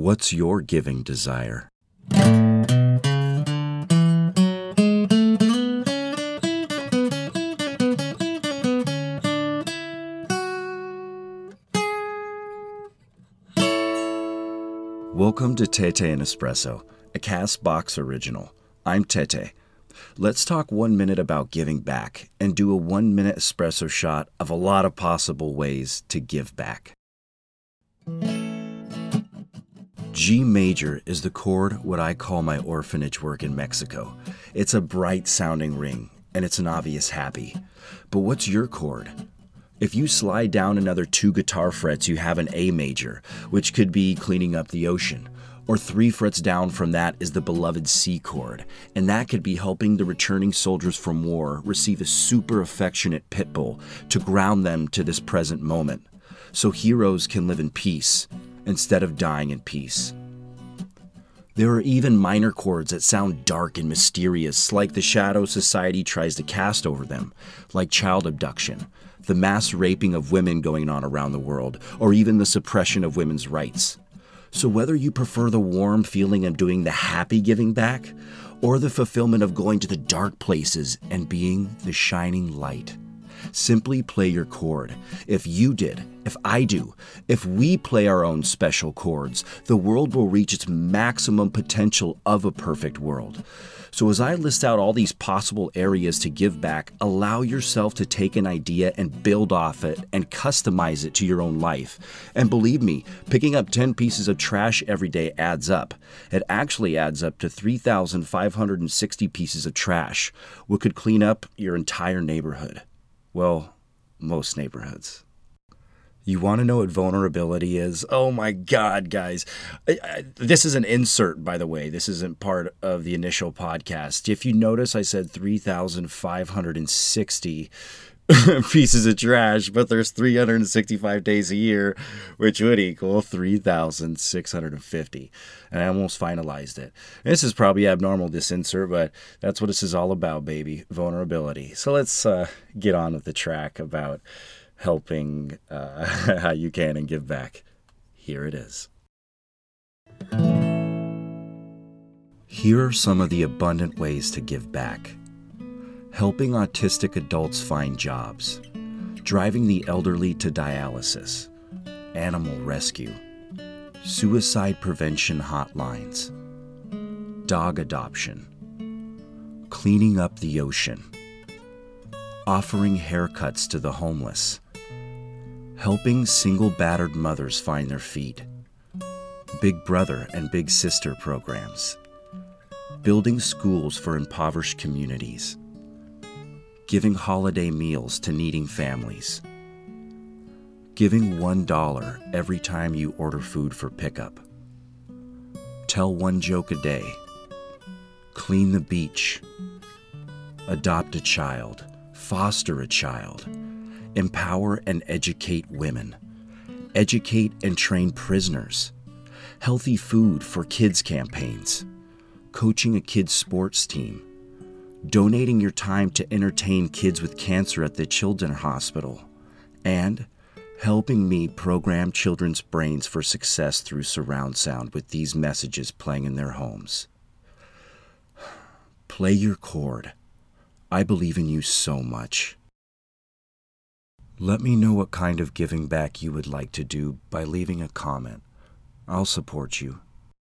What's your giving desire? Welcome to Tete and Espresso, a Castbox original. I'm Tete. Let's talk one minute about giving back and do a one minute espresso shot of a lot of possible ways to give back. G major is the chord what I call my orphanage work in Mexico. It's a bright sounding ring and it's an obvious happy. But what's your chord? If you slide down another two guitar frets, you have an A major, which could be cleaning up the ocean. Or three frets down from that is the beloved C chord, and that could be helping the returning soldiers from war receive a super affectionate pit bull to ground them to this present moment, so heroes can live in peace instead of dying in peace. There are even minor chords that sound dark and mysterious, like the shadow society tries to cast over them, like child abduction, the mass raping of women going on around the world, or even the suppression of women's rights. So, whether you prefer the warm feeling of doing the happy giving back, or the fulfillment of going to the dark places and being the shining light, simply play your chord. If you did, if I do, if we play our own special chords, the world will reach its maximum potential of a perfect world. So, as I list out all these possible areas to give back, allow yourself to take an idea and build off it and customize it to your own life. And believe me, picking up 10 pieces of trash every day adds up. It actually adds up to 3,560 pieces of trash, what could clean up your entire neighborhood. Well, most neighborhoods. You want to know what vulnerability is? Oh my God, guys. I, I, this is an insert, by the way. This isn't part of the initial podcast. If you notice, I said 3,560 pieces of trash, but there's 365 days a year, which would equal 3,650. And I almost finalized it. This is probably abnormal, this insert, but that's what this is all about, baby vulnerability. So let's uh, get on with the track about helping uh, how you can and give back. Here it is. Here are some of the abundant ways to give back helping autistic adults find jobs, driving the elderly to dialysis, animal rescue, suicide prevention hotlines, dog adoption, cleaning up the ocean, offering haircuts to the homeless helping single battered mothers find their feet, Big Brother and Big Sister programs, building schools for impoverished communities, giving holiday meals to needing families, giving $1 every time you order food for pickup, tell one joke a day, clean the beach, adopt a child, foster a child. Empower and educate women, educate and train prisoners, healthy food for kids campaigns, coaching a kids sports team, donating your time to entertain kids with cancer at the children's hospital, and helping me program children's brains for success through surround sound with these messages playing in their homes. Play your chord. I believe in you so much. Let me know what kind of giving back you would like to do by leaving a comment. I'll support you.